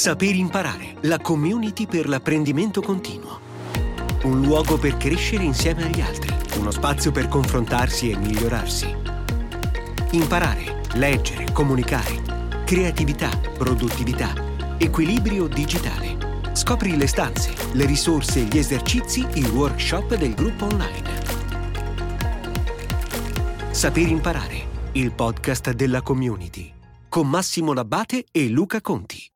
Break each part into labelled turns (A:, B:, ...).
A: Saper imparare, la community per l'apprendimento continuo. Un luogo per crescere insieme agli altri, uno spazio per confrontarsi e migliorarsi. Imparare, leggere, comunicare, creatività, produttività, equilibrio digitale. Scopri le stanze, le risorse, gli esercizi, i workshop del gruppo online. Saper imparare, il podcast della community, con Massimo Labbate e Luca Conti.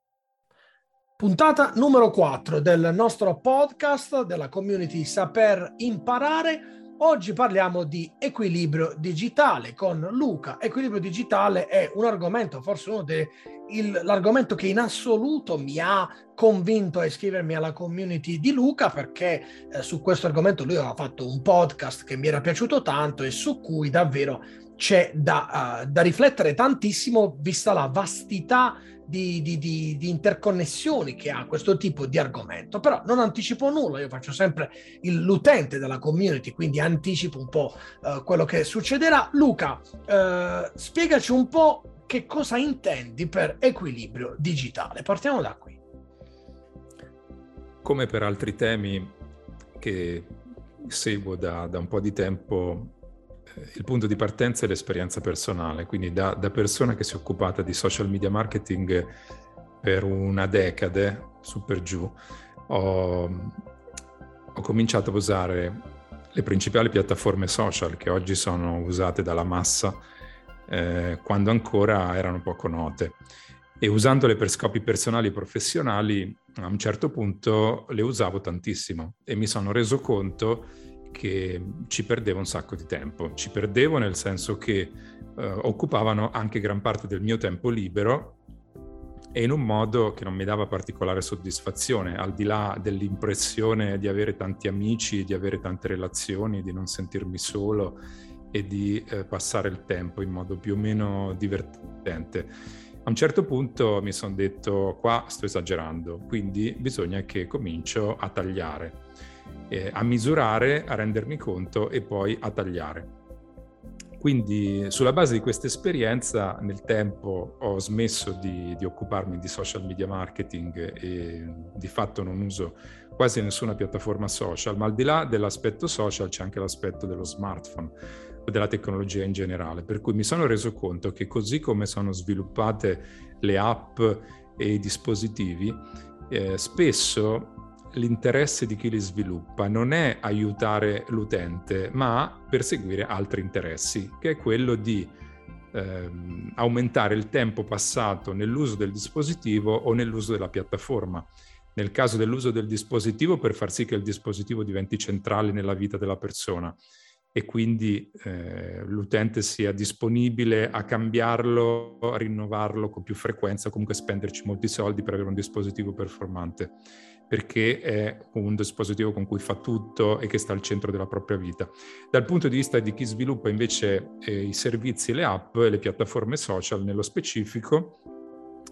B: Puntata numero 4 del nostro podcast della community Saper Imparare. Oggi parliamo di equilibrio digitale con Luca. Equilibrio digitale è un argomento, forse uno dell'argomento che in assoluto mi ha convinto a iscrivermi alla community di Luca perché eh, su questo argomento lui aveva fatto un podcast che mi era piaciuto tanto e su cui davvero c'è da, uh, da riflettere tantissimo vista la vastità di, di, di, di, interconnessioni che ha questo tipo di argomento. Però non anticipo nulla, io faccio sempre il, l'utente della community, quindi anticipo un po' uh, quello che succederà. Luca, uh, spiegaci un po' che cosa intendi per equilibrio digitale. Partiamo da qui.
C: Come per altri temi che seguo da, da un po' di tempo, il punto di partenza è l'esperienza personale, quindi da, da, persona che si è occupata di social media marketing per una decade, su per giù, ho, ho cominciato a usare le principali piattaforme social che oggi sono usate dalla massa, eh, quando ancora erano poco note. E usandole per scopi personali e professionali, a un certo punto le usavo tantissimo e mi sono reso conto che ci perdevo un sacco di tempo. Ci perdevo nel senso che eh, occupavano anche gran parte del mio tempo libero e in un modo che non mi dava particolare soddisfazione, al di là dell'impressione di avere tanti amici, di avere tante relazioni, di non sentirmi solo e di eh, passare il tempo in modo più o meno divertente. A un certo punto mi sono detto qua sto esagerando, quindi bisogna che comincio a tagliare eh, a misurare, a rendermi conto e poi a tagliare. Quindi sulla base di questa esperienza nel tempo ho smesso di, di, occuparmi di social media marketing e di fatto non uso quasi nessuna piattaforma social, ma al di là dell'aspetto social c'è anche l'aspetto dello smartphone o della tecnologia in generale, per cui mi sono reso conto che così come sono sviluppate le app e i dispositivi, eh, spesso l'interesse di chi li sviluppa non è aiutare l'utente, ma perseguire altri interessi, che è quello di ehm, aumentare il tempo passato nell'uso del dispositivo o nell'uso della piattaforma. Nel caso dell'uso del dispositivo per far sì che il dispositivo diventi centrale nella vita della persona e quindi eh, l'utente sia disponibile a cambiarlo, a rinnovarlo con più frequenza, comunque spenderci molti soldi per avere un dispositivo performante perché è un dispositivo con cui fa tutto e che sta al centro della propria vita. Dal punto di vista di chi sviluppa invece eh, i servizi, le app e le piattaforme social nello specifico,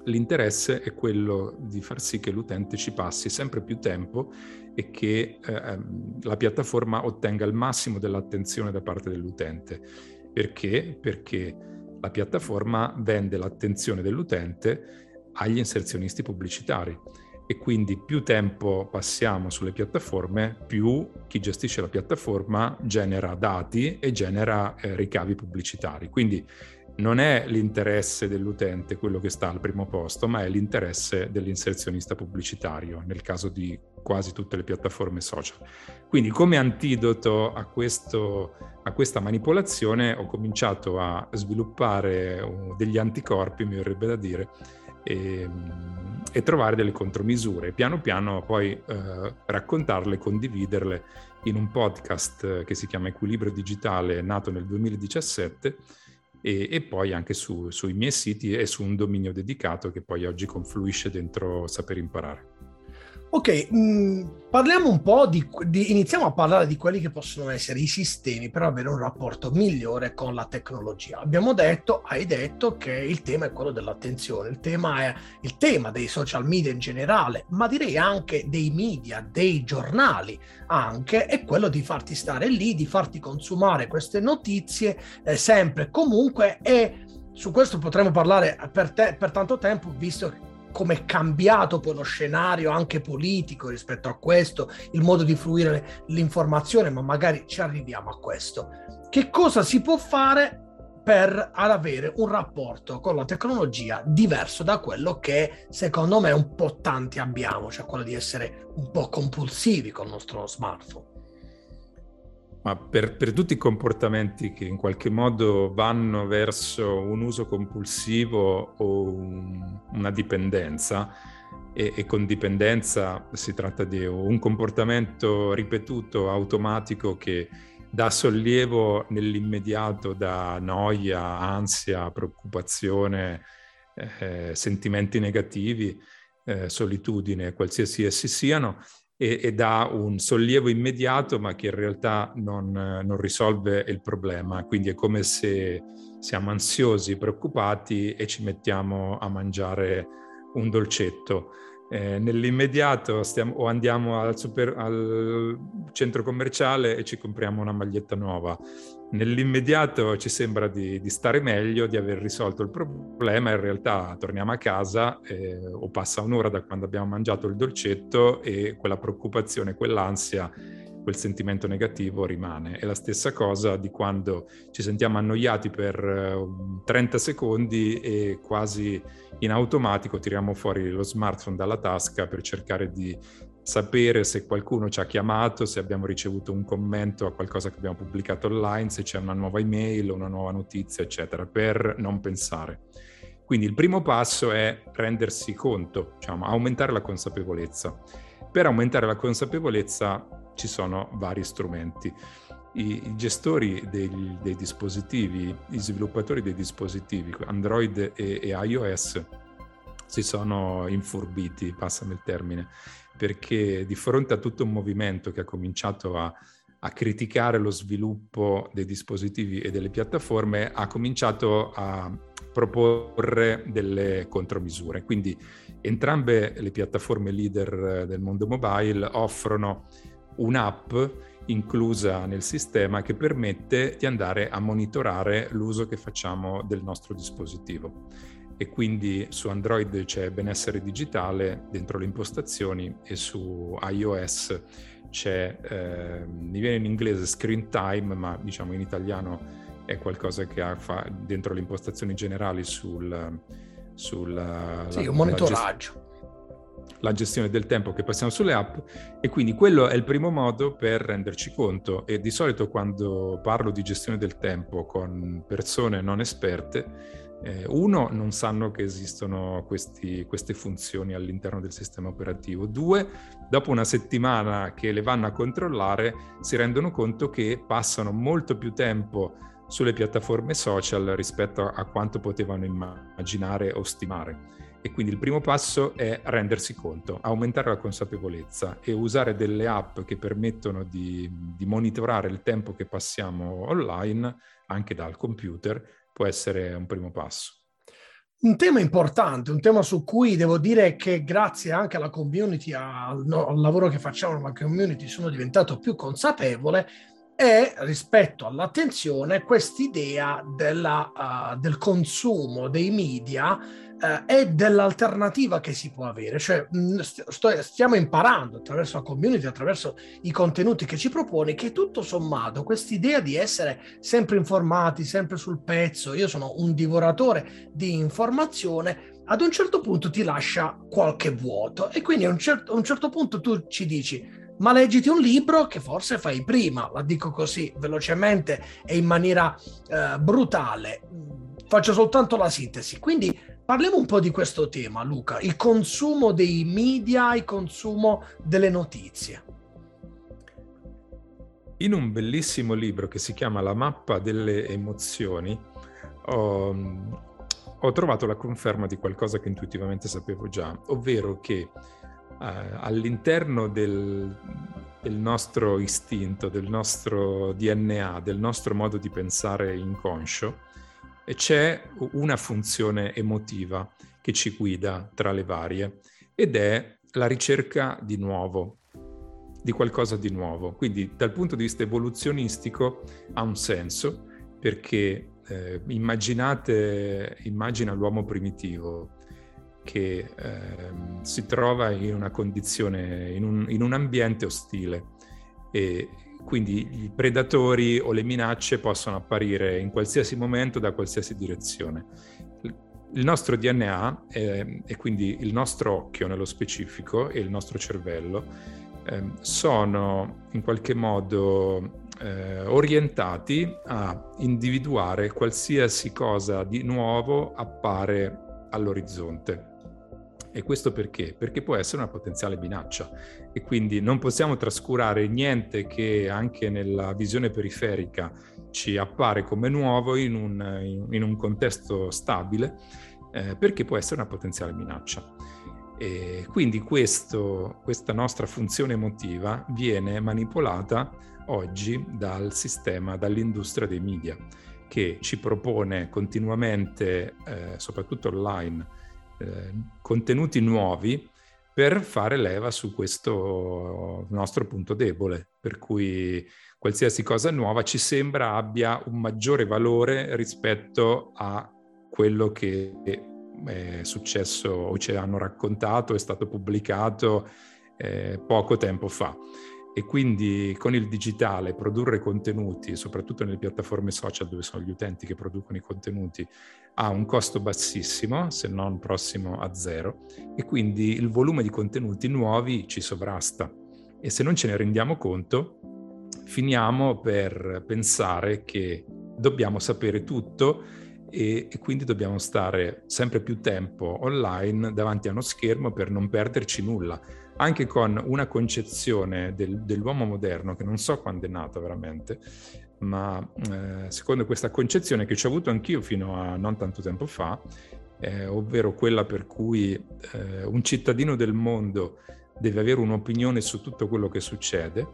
C: l'interesse è quello di far sì che l'utente ci passi sempre più tempo e che eh, la piattaforma ottenga il massimo dell'attenzione da parte dell'utente. Perché? Perché la piattaforma vende l'attenzione dell'utente agli inserzionisti pubblicitari e quindi più tempo passiamo sulle piattaforme, più chi gestisce la piattaforma genera dati e genera eh, ricavi pubblicitari. Quindi non è l'interesse dell'utente quello che sta al primo posto, ma è l'interesse dell'inserzionista pubblicitario, nel caso di quasi tutte le piattaforme social. Quindi come antidoto a, questo, a questa manipolazione ho cominciato a sviluppare uh, degli anticorpi, mi verrebbe da dire, e, e trovare delle contromisure. Piano piano poi eh, raccontarle, condividerle in un podcast che si chiama Equilibrio Digitale, nato nel 2017 e, e poi anche su, sui miei siti e su un dominio dedicato che poi oggi confluisce dentro Saper Imparare.
B: Ok, mh, mm, parliamo un po' di, di, iniziamo a parlare di quelli che possono essere i sistemi per avere un rapporto migliore con la tecnologia. Abbiamo detto, hai detto che il tema è quello dell'attenzione, il tema è il tema dei social media in generale, ma direi anche dei media, dei giornali anche, è quello di farti stare lì, di farti consumare queste notizie eh, sempre comunque e su questo potremmo parlare per, te, per tanto tempo, visto che come è cambiato poi lo scenario anche politico rispetto a questo, il modo di fruire l'informazione, ma magari ci arriviamo a questo. Che cosa si può fare per avere un rapporto con la tecnologia diverso da quello che secondo me un po' tanti abbiamo, cioè quello di essere un po' compulsivi con il nostro smartphone.
C: Ma per, per, tutti i comportamenti che in qualche modo vanno verso un uso compulsivo o un, una dipendenza, e, e, con dipendenza si tratta di un comportamento ripetuto, automatico che dà sollievo nell'immediato da noia, ansia, preoccupazione, eh, sentimenti negativi, eh, solitudine, qualsiasi essi siano, e, e, dà un sollievo immediato, ma che in realtà non, non risolve il problema. Quindi è come se siamo ansiosi, preoccupati e ci mettiamo a mangiare un dolcetto eh, nell'immediato stiamo, o andiamo al, super, al, centro commerciale e ci compriamo una maglietta nuova. Nell'immediato ci sembra di, di, stare meglio, di aver risolto il problema, in realtà torniamo a casa eh, o passa un'ora da quando abbiamo mangiato il dolcetto e quella preoccupazione, quell'ansia quel sentimento negativo rimane. È la stessa cosa di quando ci sentiamo annoiati per 30 eh, secondi e quasi in automatico tiriamo fuori lo smartphone dalla tasca per cercare di sapere se qualcuno ci ha chiamato, se abbiamo ricevuto un commento a qualcosa che abbiamo pubblicato online, se c'è una nuova email, una nuova notizia, eccetera, per non pensare. Quindi il primo passo è rendersi conto, diciamo, aumentare la consapevolezza. Per aumentare la consapevolezza ci sono vari strumenti. I, gestori dei, dei, dispositivi, i sviluppatori dei dispositivi Android e, e iOS si sono infurbiti, passami il termine, perché di fronte a tutto un movimento che ha cominciato a, a criticare lo sviluppo dei dispositivi e delle piattaforme, ha cominciato a proporre delle contromisure. Quindi entrambe le piattaforme leader del mondo mobile offrono un'app inclusa nel sistema che permette di andare a monitorare l'uso che facciamo del nostro dispositivo. E quindi su Android c'è benessere digitale dentro le impostazioni e su iOS c'è, eh, mi viene in inglese screen time, ma diciamo in italiano è qualcosa che ha fa dentro le impostazioni generali sul... sul
B: sì, la, un monitoraggio.
C: la gestione del tempo che passiamo sulle app. E quindi quello è il primo modo per renderci conto. E di solito quando parlo di gestione del tempo con persone non esperte, eh, uno, non sanno che esistono questi, queste funzioni all'interno del sistema operativo, due, dopo una settimana che le vanno a controllare si rendono conto che passano molto più tempo sulle piattaforme social rispetto a quanto potevano immaginare o stimare. E quindi il primo passo è rendersi conto, aumentare la consapevolezza e usare delle app che permettono di, di monitorare il tempo che passiamo online anche dal computer può essere un primo passo.
B: Un tema importante, un tema su cui devo dire che grazie anche alla community, al, no, al lavoro che facciamo nella community, sono diventato più consapevole è rispetto all'attenzione quest'idea della, uh, del consumo dei media uh, e dell'alternativa che si può avere. Cioè, mh, st- stiamo imparando attraverso la community, attraverso i contenuti che ci propone, che tutto sommato quest'idea di essere sempre informati, sempre sul pezzo, io sono un divoratore di informazione, ad un certo punto ti lascia qualche vuoto e quindi a un, cer- a un certo punto tu ci dici ma leggiti un libro che forse fai prima, la dico così velocemente e in maniera eh, brutale. Faccio soltanto la sintesi. Quindi parliamo un po' di questo tema, Luca, il consumo dei media, il consumo delle notizie.
C: In un bellissimo libro che si chiama La mappa delle emozioni, ho, ho trovato la conferma di qualcosa che intuitivamente sapevo già, ovvero che all'interno del, del, nostro istinto, del nostro DNA, del nostro modo di pensare inconscio, c'è una funzione emotiva che ci guida tra le varie ed è la ricerca di nuovo, di qualcosa di nuovo. Quindi dal punto di vista evoluzionistico ha un senso perché eh, immaginate, immagina l'uomo primitivo che eh, si trova in una condizione, in un, in un ambiente ostile e quindi i predatori o le minacce possono apparire in qualsiasi momento da qualsiasi direzione. Il nostro DNA eh, e quindi il nostro occhio nello specifico e il nostro cervello eh, sono in qualche modo eh, orientati a individuare qualsiasi cosa di nuovo appare all'orizzonte. E questo perché? Perché può essere una potenziale minaccia e quindi non possiamo trascurare niente che anche nella visione periferica ci appare come nuovo in un, in un contesto stabile eh, perché può essere una potenziale minaccia. E quindi questo, questa nostra funzione emotiva viene manipolata oggi dal sistema, dall'industria dei media, che ci propone continuamente, eh, soprattutto online, eh, contenuti nuovi per fare leva su questo nostro punto debole, per cui qualsiasi cosa nuova ci sembra abbia un maggiore valore rispetto a quello che è successo o ci hanno raccontato, è stato pubblicato eh, poco tempo fa e quindi con il digitale produrre contenuti, soprattutto nelle piattaforme social dove sono gli utenti che producono i contenuti, ha un costo bassissimo, se non prossimo a zero, e quindi il volume di contenuti nuovi ci sovrasta. E se non ce ne rendiamo conto, finiamo per pensare che dobbiamo sapere tutto e, e, quindi dobbiamo stare sempre più tempo online davanti a uno schermo per non perderci nulla anche con una concezione del, dell'uomo moderno che non so quando è nata veramente, ma eh, secondo questa concezione che ci ho avuto anch'io fino a non tanto tempo fa, eh, ovvero quella per cui eh, un cittadino del mondo deve avere un'opinione su tutto quello che succede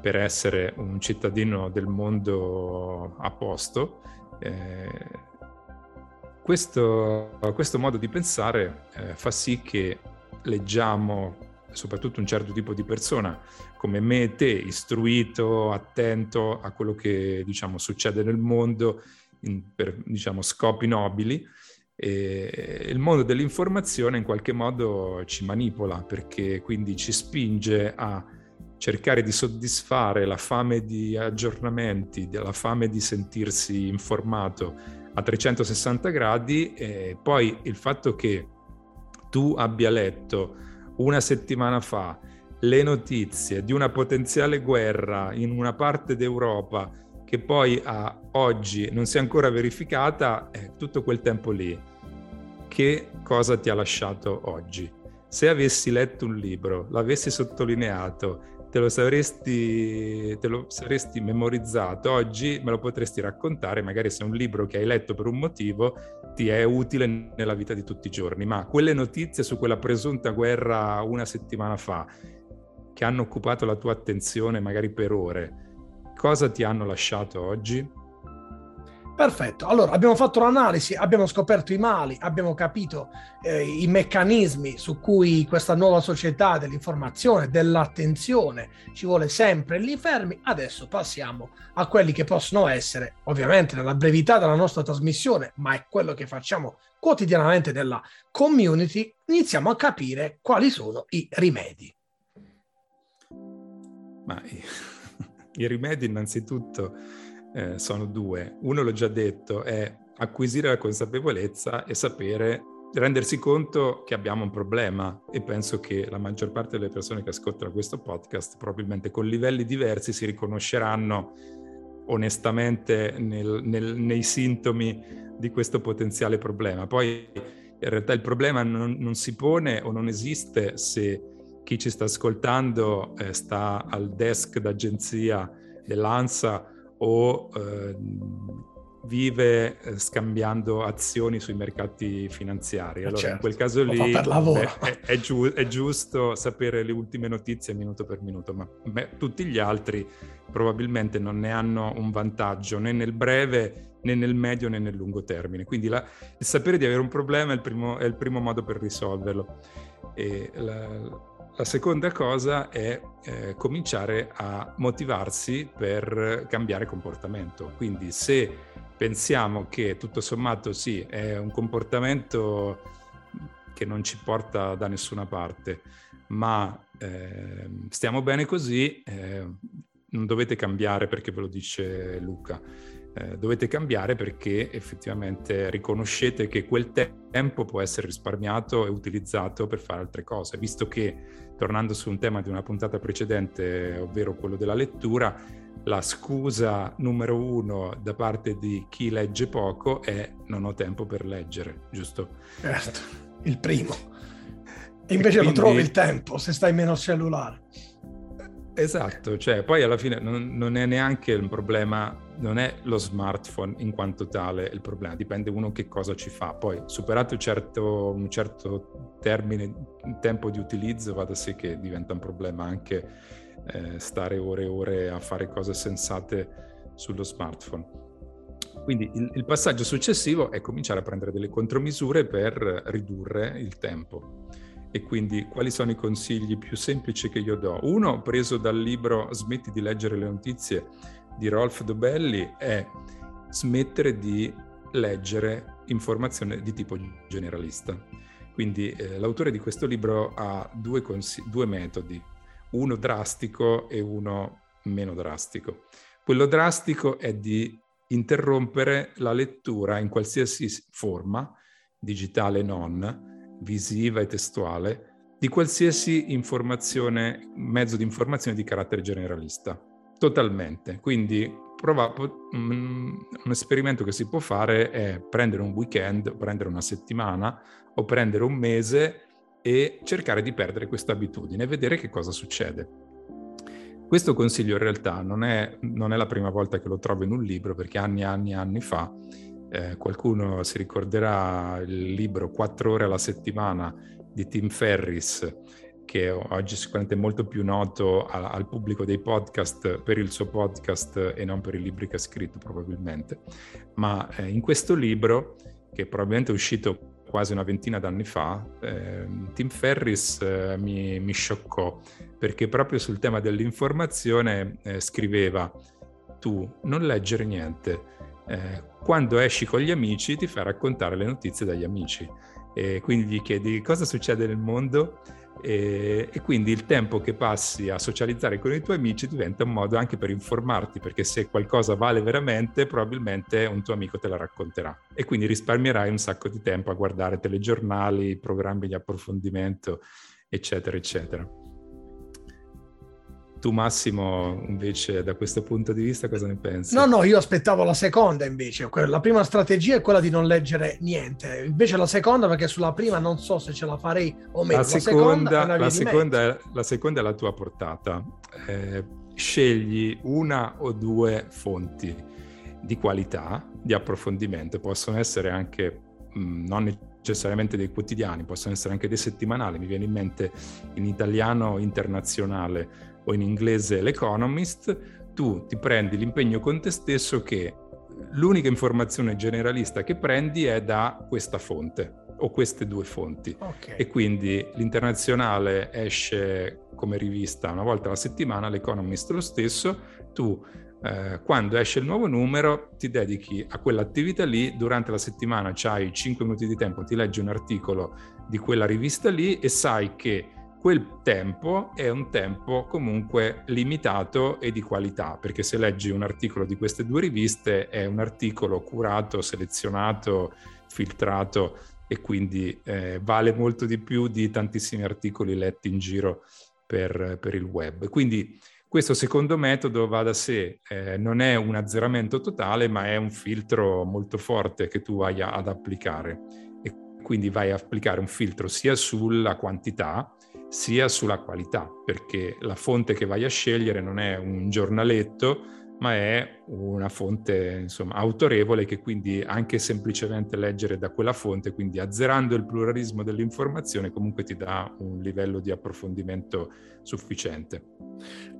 C: per essere un cittadino del mondo a posto. Eh, questo, questo, modo di pensare eh, fa sì che leggiamo soprattutto un certo tipo di persona come me e te, istruito, attento a quello che diciamo, succede nel mondo in, per diciamo, scopi nobili. E il mondo dell'informazione in qualche modo ci manipola perché quindi ci spinge a cercare di soddisfare la fame di aggiornamenti, la fame di sentirsi informato a 360 gradi e poi il fatto che tu abbia letto una settimana fa le notizie di una potenziale guerra in una parte d'Europa che poi a oggi non si è ancora verificata, eh, tutto quel tempo lì, che cosa ti ha lasciato oggi? Se avessi letto un libro, l'avessi sottolineato, te lo, saresti, te lo saresti memorizzato, oggi me lo potresti raccontare, magari se è un libro che hai letto per un motivo, ti è utile nella vita di tutti i giorni, ma quelle notizie su quella presunta guerra una settimana fa, che hanno occupato la tua attenzione magari per ore, cosa ti hanno lasciato oggi?
B: Perfetto, allora abbiamo fatto l'analisi, abbiamo scoperto i mali, abbiamo capito eh, i meccanismi su cui questa nuova società dell'informazione, dell'attenzione ci vuole sempre lì fermi. Adesso passiamo a quelli che possono essere, ovviamente nella brevità della nostra trasmissione, ma è quello che facciamo quotidianamente nella community, iniziamo a capire quali sono i rimedi.
C: Ma i, i rimedi innanzitutto eh, sono due. Uno l'ho già detto, è acquisire la consapevolezza e sapere, rendersi conto che abbiamo un problema e penso che la maggior parte delle persone che ascoltano questo podcast probabilmente con livelli diversi si riconosceranno onestamente nel, nel, nei sintomi di questo potenziale problema. Poi in realtà il problema non, non si pone o non esiste se chi ci sta ascoltando eh, sta al desk d'agenzia dell'ANSA o eh, vive eh, scambiando azioni sui mercati finanziari. Allora, certo, in quel caso lì beh, è, è, giu- è, giusto sapere le ultime notizie minuto per minuto, ma beh, tutti gli altri probabilmente non ne hanno un vantaggio né nel breve né nel medio né nel lungo termine. Quindi la, il sapere di avere un problema è il primo, è il primo modo per risolverlo. E la, la seconda cosa è eh, cominciare a motivarsi per cambiare comportamento. Quindi se pensiamo che tutto sommato sì, è un comportamento che non ci porta da nessuna parte, ma eh, stiamo bene così, eh, non dovete cambiare perché ve lo dice Luca. Eh, dovete cambiare perché effettivamente riconoscete che quel te- tempo può essere risparmiato e utilizzato per fare altre cose, visto che, tornando su un tema di una puntata precedente, ovvero quello della lettura, la scusa numero uno da parte di chi legge poco è non ho tempo per leggere, giusto?
B: Certo, il primo. E invece e quindi... lo trovi il tempo se stai meno al cellulare.
C: Esatto, cioè poi alla fine non, non, è neanche il problema, non è lo smartphone in quanto tale il problema, dipende uno che cosa ci fa. Poi superato un certo, un certo termine, tempo di utilizzo, va da sé che diventa un problema anche eh, stare ore e ore a fare cose sensate sullo smartphone. Quindi il, il passaggio successivo è cominciare a prendere delle contromisure per ridurre il tempo. E quindi quali sono i consigli più semplici che io do? Uno, preso dal libro Smetti di leggere le notizie di Rolf Dobelli, è smettere di leggere informazione di tipo generalista. Quindi eh, l'autore di questo libro ha due, cons- due metodi, uno drastico e uno meno drastico. Quello drastico è di interrompere la lettura in qualsiasi forma, digitale non, visiva e testuale di qualsiasi informazione, mezzo di informazione di carattere generalista, totalmente. Quindi prova, un esperimento che si può fare è prendere un weekend, prendere una settimana o prendere un mese e cercare di perdere questa abitudine e vedere che cosa succede. Questo consiglio in realtà non è, non è la prima volta che lo trovo in un libro perché anni e anni e anni fa eh, qualcuno si ricorderà il libro Quattro ore alla settimana di Tim Ferris, che oggi sicuramente è molto più noto a, al pubblico dei podcast per il suo podcast e non per i libri che ha scritto probabilmente. Ma eh, in questo libro, che probabilmente è uscito quasi una ventina d'anni fa, eh, Tim Ferris eh, mi, mi, scioccò perché proprio sul tema dell'informazione eh, scriveva tu non leggere niente, eh, quando esci con gli amici ti fa raccontare le notizie dagli amici e quindi gli chiedi cosa succede nel mondo e, e, quindi il tempo che passi a socializzare con i tuoi amici diventa un modo anche per informarti perché se qualcosa vale veramente probabilmente un tuo amico te la racconterà e quindi risparmierai un sacco di tempo a guardare telegiornali, programmi di approfondimento eccetera eccetera. Tu Massimo, invece, da questo punto di vista, cosa ne pensi?
B: No, no, io aspettavo la seconda invece. La prima strategia è quella di non leggere niente. Invece la seconda, perché sulla prima non so se ce la farei o meno.
C: La seconda, la seconda, la seconda, la seconda è la tua portata. Eh, scegli una o due fonti di qualità, di approfondimento. Possono essere anche mh, mm, non necessariamente dei quotidiani, possono essere anche dei settimanali. Mi viene in mente in italiano internazionale o in inglese l'Economist, tu ti prendi l'impegno con te stesso che l'unica informazione generalista che prendi è da questa fonte o queste due fonti. Okay. E quindi l'internazionale esce come rivista una volta alla settimana, l'Economist lo stesso, tu eh, quando esce il nuovo numero ti dedichi a quell'attività lì, durante la settimana hai 5 minuti di tempo, ti leggi un articolo di quella rivista lì e sai che quel tempo è un tempo comunque limitato e di qualità, perché se leggi un articolo di queste due riviste è un articolo curato, selezionato, filtrato e quindi eh, vale molto di più di tantissimi articoli letti in giro per, per il web. Quindi questo secondo metodo va da sé, eh, non è un azzeramento totale, ma è un filtro molto forte che tu vai ad applicare. E quindi vai a applicare un filtro sia sulla quantità, sia sulla qualità, perché la fonte che vai a scegliere non è un giornaletto, ma è una fonte insomma, autorevole che quindi anche semplicemente leggere da quella fonte, quindi azzerando il pluralismo dell'informazione, comunque ti dà un livello di approfondimento sufficiente.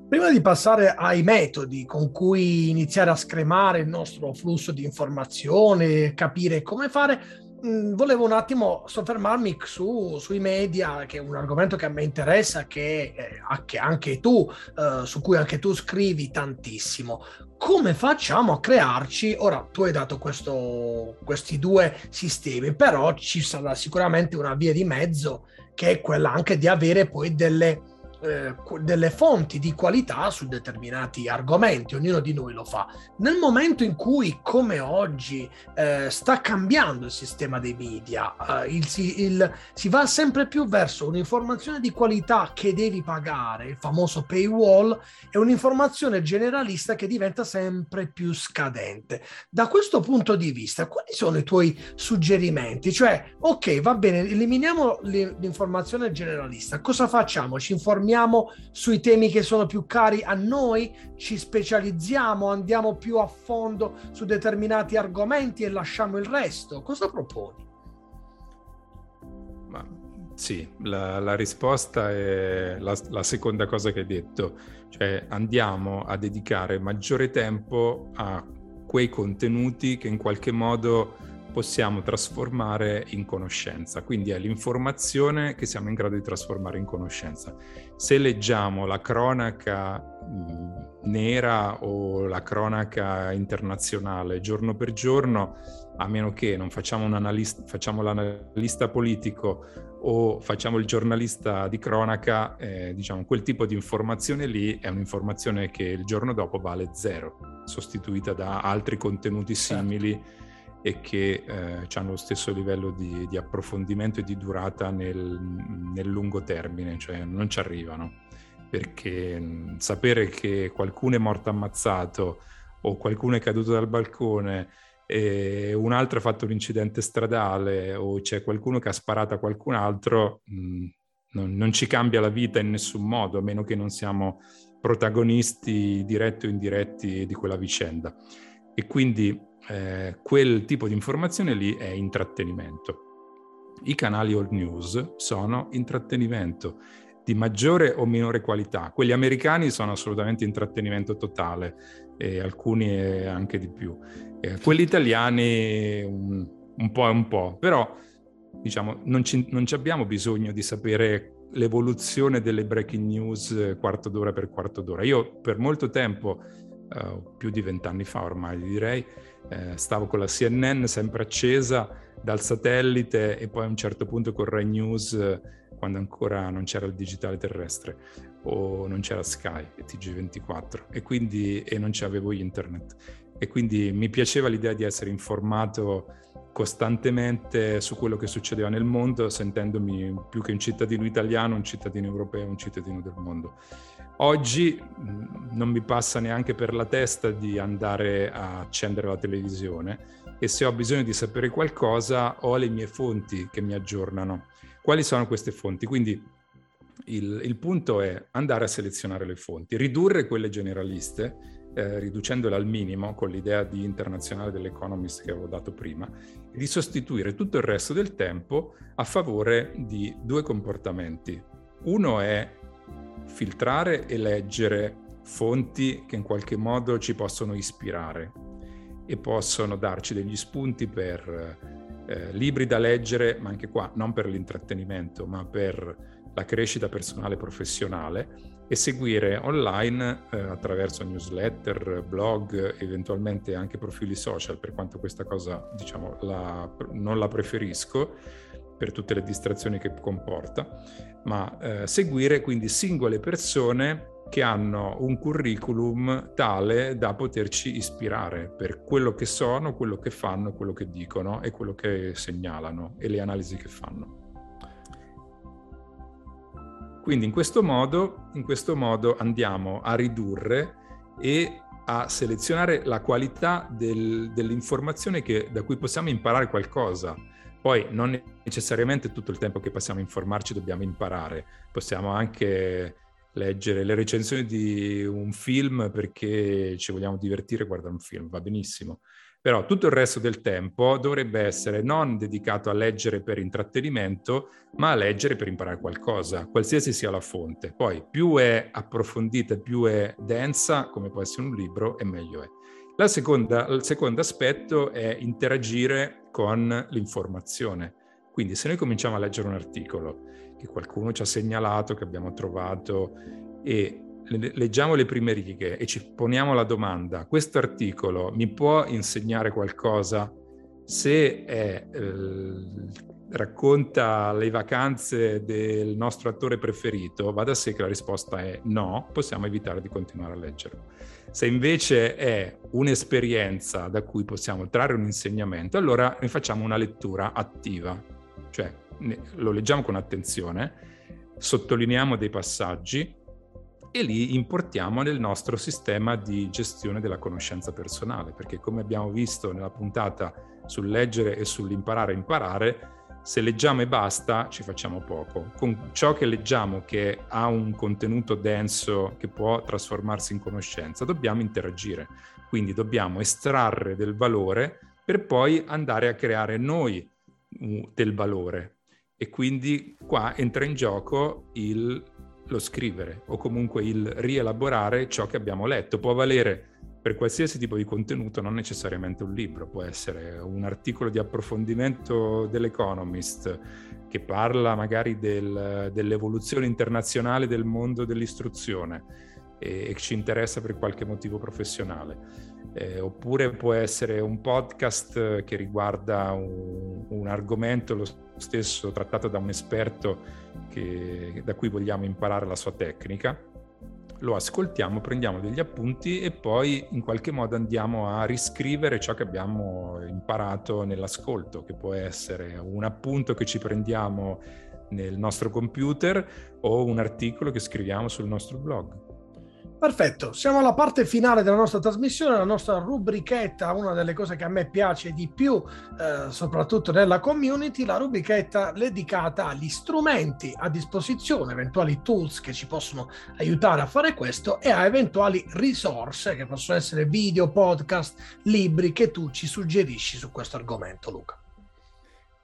B: Prima di passare ai metodi con cui iniziare a scremare il nostro flusso di informazione, capire come fare, mh, volevo un attimo soffermarmi su, sui media, che è un argomento che a me interessa, che, eh, che anche tu, eh, su cui anche tu scrivi tantissimo. Come facciamo a crearci? Ora, tu hai dato questo, questi due sistemi, però ci sarà sicuramente una via di mezzo che è quella anche di avere poi delle eh, delle fonti di qualità su determinati argomenti, ognuno di noi lo fa. Nel momento in cui, come oggi, eh, sta cambiando il sistema dei media, eh, il, il, si va sempre più verso un'informazione di qualità che devi pagare, il famoso paywall, e un'informazione generalista che diventa sempre più scadente. Da questo punto di vista, quali sono i tuoi suggerimenti? Cioè, ok, va bene, eliminiamo l'informazione generalista, cosa facciamo? Ci informiamo? Torniamo sui temi che sono più cari a noi, ci specializziamo, andiamo più a fondo su determinati argomenti e lasciamo il resto. Cosa proponi?
C: Ma, sì, la, la, risposta è la, la seconda cosa che hai detto, cioè andiamo a dedicare maggiore tempo a quei contenuti che in qualche modo possiamo trasformare in conoscenza. Quindi è l'informazione che siamo in grado di trasformare in conoscenza. Se leggiamo la cronaca nera o la cronaca internazionale giorno per giorno, a meno che non facciamo, un analista, facciamo l'analista politico o facciamo il giornalista di cronaca, eh, diciamo, quel tipo di informazione lì è un'informazione che il giorno dopo vale zero, sostituita da altri contenuti simili. Certo e che eh, hanno lo stesso livello di, di, approfondimento e di durata nel, nel, lungo termine, cioè non ci arrivano. Perché mh, sapere che qualcuno è morto ammazzato o qualcuno è caduto dal balcone e un altro ha fatto un incidente stradale o c'è qualcuno che ha sparato a qualcun altro, mh, non, non ci cambia la vita in nessun modo, a meno che non siamo protagonisti diretti o indiretti di quella vicenda. E quindi eh, quel tipo di informazione lì è intrattenimento. I canali old news sono intrattenimento di maggiore o minore qualità. Quelli americani sono assolutamente intrattenimento totale, e alcuni anche di più. Eh, quelli italiani un, un po' e un po', però diciamo non ci, non ci abbiamo bisogno di sapere l'evoluzione delle breaking news quarto d'ora per quarto d'ora. Io per molto tempo, uh, più di vent'anni fa ormai direi, eh, stavo con la CNN sempre accesa dal satellite e poi a un certo punto con Rai News eh, quando ancora non c'era il digitale terrestre o non c'era Sky e TG24 e quindi e non c'avevo internet. E quindi mi piaceva l'idea di essere informato costantemente su quello che succedeva nel mondo sentendomi più che un cittadino italiano un cittadino europeo un cittadino del mondo Oggi mm, non mi passa neanche per la testa di andare a accendere la televisione e se ho bisogno di sapere qualcosa ho le mie fonti che mi aggiornano. Quali sono queste fonti? Quindi il, il punto è andare a selezionare le fonti, ridurre quelle generaliste, eh, riducendole al minimo con l'idea di internazionale dell'Economist che avevo dato prima, e di sostituire tutto il resto del tempo a favore di due comportamenti. Uno è filtrare e leggere fonti che in qualche modo ci possono ispirare e possono darci degli spunti per eh, libri da leggere, ma anche qua non per l'intrattenimento, ma per la crescita personale e professionale e seguire online eh, attraverso newsletter, blog, eventualmente anche profili social, per quanto questa cosa diciamo la, non la preferisco per tutte le distrazioni che comporta, ma eh, seguire quindi singole persone che hanno un curriculum tale da poterci ispirare per quello che sono, quello che fanno, quello che dicono e quello che segnalano e le analisi che fanno. Quindi in questo modo, in questo modo andiamo a ridurre e a selezionare la qualità del, dell'informazione che, da cui possiamo imparare qualcosa poi non necessariamente tutto il tempo che passiamo a informarci dobbiamo imparare, possiamo anche leggere le recensioni di un film perché ci vogliamo divertire e guardare un film, va benissimo. Però tutto il resto del tempo dovrebbe essere non dedicato a leggere per intrattenimento, ma a leggere per imparare qualcosa, qualsiasi sia la fonte. Poi più è approfondita, più è densa, come può essere un libro, e meglio è. Seconda, il secondo aspetto è interagire con l'informazione. Quindi se noi cominciamo a leggere un articolo che qualcuno ci ha segnalato, che abbiamo trovato e leggiamo le prime righe e ci poniamo la domanda, questo articolo mi può insegnare qualcosa se è, eh, racconta le vacanze del nostro attore preferito, va da sé che la risposta è no, possiamo evitare di continuare a leggerlo. Se invece è un'esperienza da cui possiamo trarre un insegnamento, allora ne facciamo una lettura attiva, cioè lo leggiamo con attenzione, sottolineiamo dei passaggi e li importiamo nel nostro sistema di gestione della conoscenza personale, perché come abbiamo visto nella puntata sul leggere e sull'imparare a imparare, se leggiamo e basta ci facciamo poco. Con ciò che leggiamo che ha un contenuto denso che può trasformarsi in conoscenza, dobbiamo interagire. Quindi dobbiamo estrarre del valore per poi andare a creare noi del valore. E quindi qua entra in gioco il lo scrivere o comunque il rielaborare ciò che abbiamo letto. Può valere per qualsiasi tipo di contenuto, non necessariamente un libro, può essere un articolo di approfondimento dell'Economist che parla magari del, dell'evoluzione internazionale del mondo dell'istruzione e, ci interessa per qualche motivo professionale. Eh, oppure può essere un podcast che riguarda un, un argomento lo stesso trattato da un esperto che, da cui vogliamo imparare la sua tecnica, lo ascoltiamo, prendiamo degli appunti e poi in qualche modo andiamo a riscrivere ciò che abbiamo imparato nell'ascolto, che può essere un appunto che ci prendiamo nel nostro computer o un articolo che scriviamo sul nostro blog.
B: Perfetto, siamo alla parte finale della nostra trasmissione, la nostra rubrichetta, una delle cose che a me piace di più, eh, soprattutto nella community, la rubrichetta dedicata agli strumenti a disposizione, eventuali tools che ci possono aiutare a fare questo e a eventuali risorse che possono essere video, podcast, libri che tu ci suggerisci su questo argomento, Luca.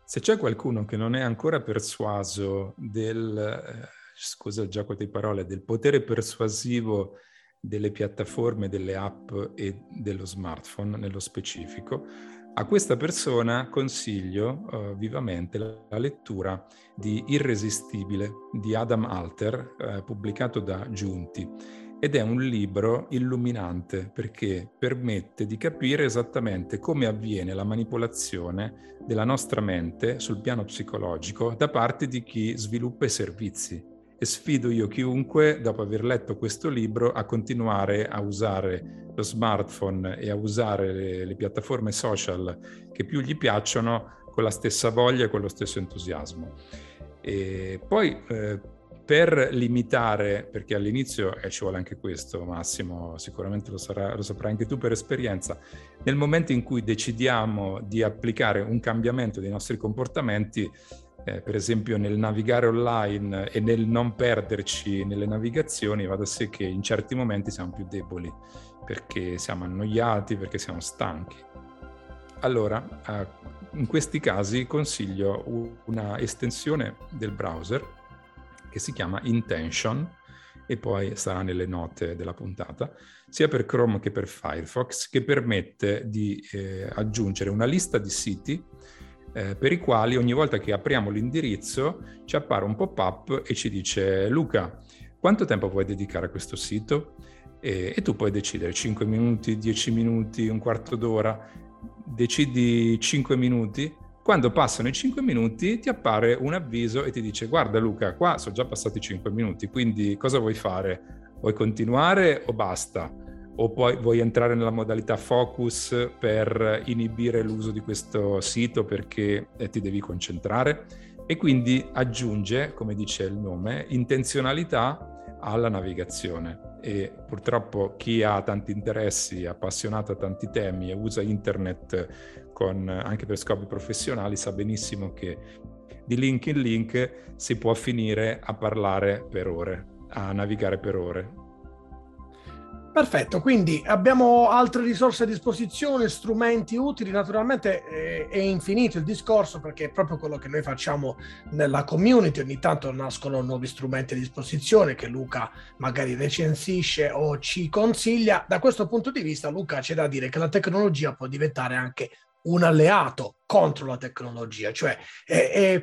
C: Se c'è qualcuno che non è ancora persuaso del, eh, scusa il gioco di parole, del potere persuasivo delle piattaforme, delle app e dello smartphone nello specifico, a questa persona consiglio uh, vivamente la, lettura di Irresistibile di Adam Alter, uh, pubblicato da Giunti. Ed è un libro illuminante perché permette di capire esattamente come avviene la manipolazione della nostra mente sul piano psicologico da parte di chi sviluppa i servizi e sfido io chiunque, dopo aver letto questo libro, a continuare a usare lo smartphone e a usare le, le piattaforme social che più gli piacciono con la stessa voglia e con lo stesso entusiasmo. E poi eh, per limitare, perché all'inizio eh, ci vuole anche questo, Massimo, sicuramente lo, sarà, lo saprai anche tu per esperienza, nel momento in cui decidiamo di applicare un cambiamento dei nostri comportamenti, eh, per esempio nel navigare online e nel non perderci nelle navigazioni, va da sé che in certi momenti siamo più deboli perché siamo annoiati, perché siamo stanchi. Allora, eh, in questi casi consiglio una estensione del browser che si chiama Intention e poi sarà nelle note della puntata, sia per Chrome che per Firefox, che permette di eh, aggiungere una lista di siti eh, per i quali ogni volta che apriamo l'indirizzo ci appare un pop-up e ci dice Luca, quanto tempo vuoi dedicare a questo sito? E, e tu puoi decidere 5 minuti, 10 minuti, un quarto d'ora, decidi 5 minuti. Quando passano i 5 minuti ti appare un avviso e ti dice guarda Luca, qua sono già passati 5 minuti, quindi cosa vuoi fare? Vuoi continuare o basta? O poi vuoi entrare nella modalità focus per inibire l'uso di questo sito perché eh, ti devi concentrare? E quindi aggiunge, come dice il nome, intenzionalità alla navigazione. E purtroppo chi ha tanti interessi, è appassionato a tanti temi e usa internet con, anche per scopi professionali sa benissimo che di link in link si può finire a parlare per ore, a navigare per ore
B: Perfetto, quindi abbiamo altre risorse a disposizione, strumenti utili, naturalmente eh, è infinito il discorso perché è proprio quello che noi facciamo nella community, ogni tanto nascono nuovi strumenti a disposizione che Luca magari recensisce o ci consiglia. Da questo punto di vista Luca c'è da dire che la tecnologia può diventare anche un alleato contro la tecnologia, cioè è, è,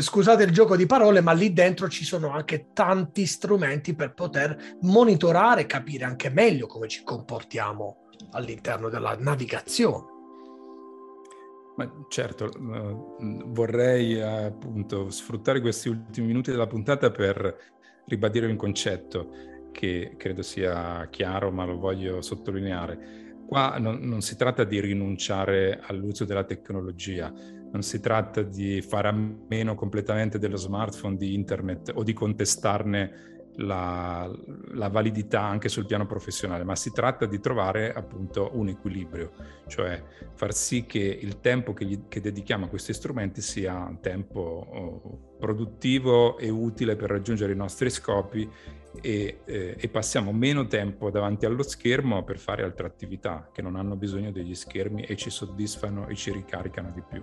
B: scusate il gioco di parole, ma lì dentro ci sono anche tanti strumenti per poter monitorare e capire anche meglio come ci comportiamo all'interno della navigazione.
C: Ma certo, uh, vorrei uh, appunto sfruttare questi ultimi minuti della puntata per ribadire un concetto che credo sia chiaro, ma lo voglio sottolineare Qua non, non, si tratta di rinunciare all'uso della tecnologia, non si tratta di fare a meno completamente dello smartphone, di internet o di contestarne la, la, validità anche sul piano professionale, ma si tratta di trovare appunto un equilibrio, cioè far sì che il tempo che, gli, che dedichiamo a questi strumenti sia un tempo oh, produttivo e utile per raggiungere i nostri scopi e, eh, e, passiamo meno tempo davanti allo schermo per fare altre attività che non hanno bisogno degli schermi e ci soddisfano e ci ricaricano di più.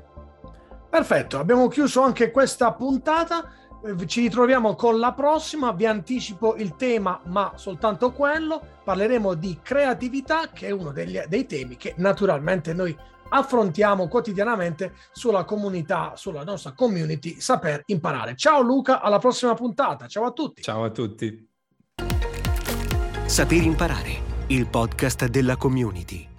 B: Perfetto, abbiamo chiuso anche questa puntata. Eh, ci ritroviamo con la prossima. Vi anticipo il tema, ma soltanto quello. Parleremo di creatività, che è uno degli, dei temi che naturalmente noi affrontiamo quotidianamente sulla comunità, sulla nostra community Saper Imparare. Ciao Luca, alla prossima puntata. Ciao a tutti.
C: Ciao a tutti.
A: Saper imparare, il podcast della community.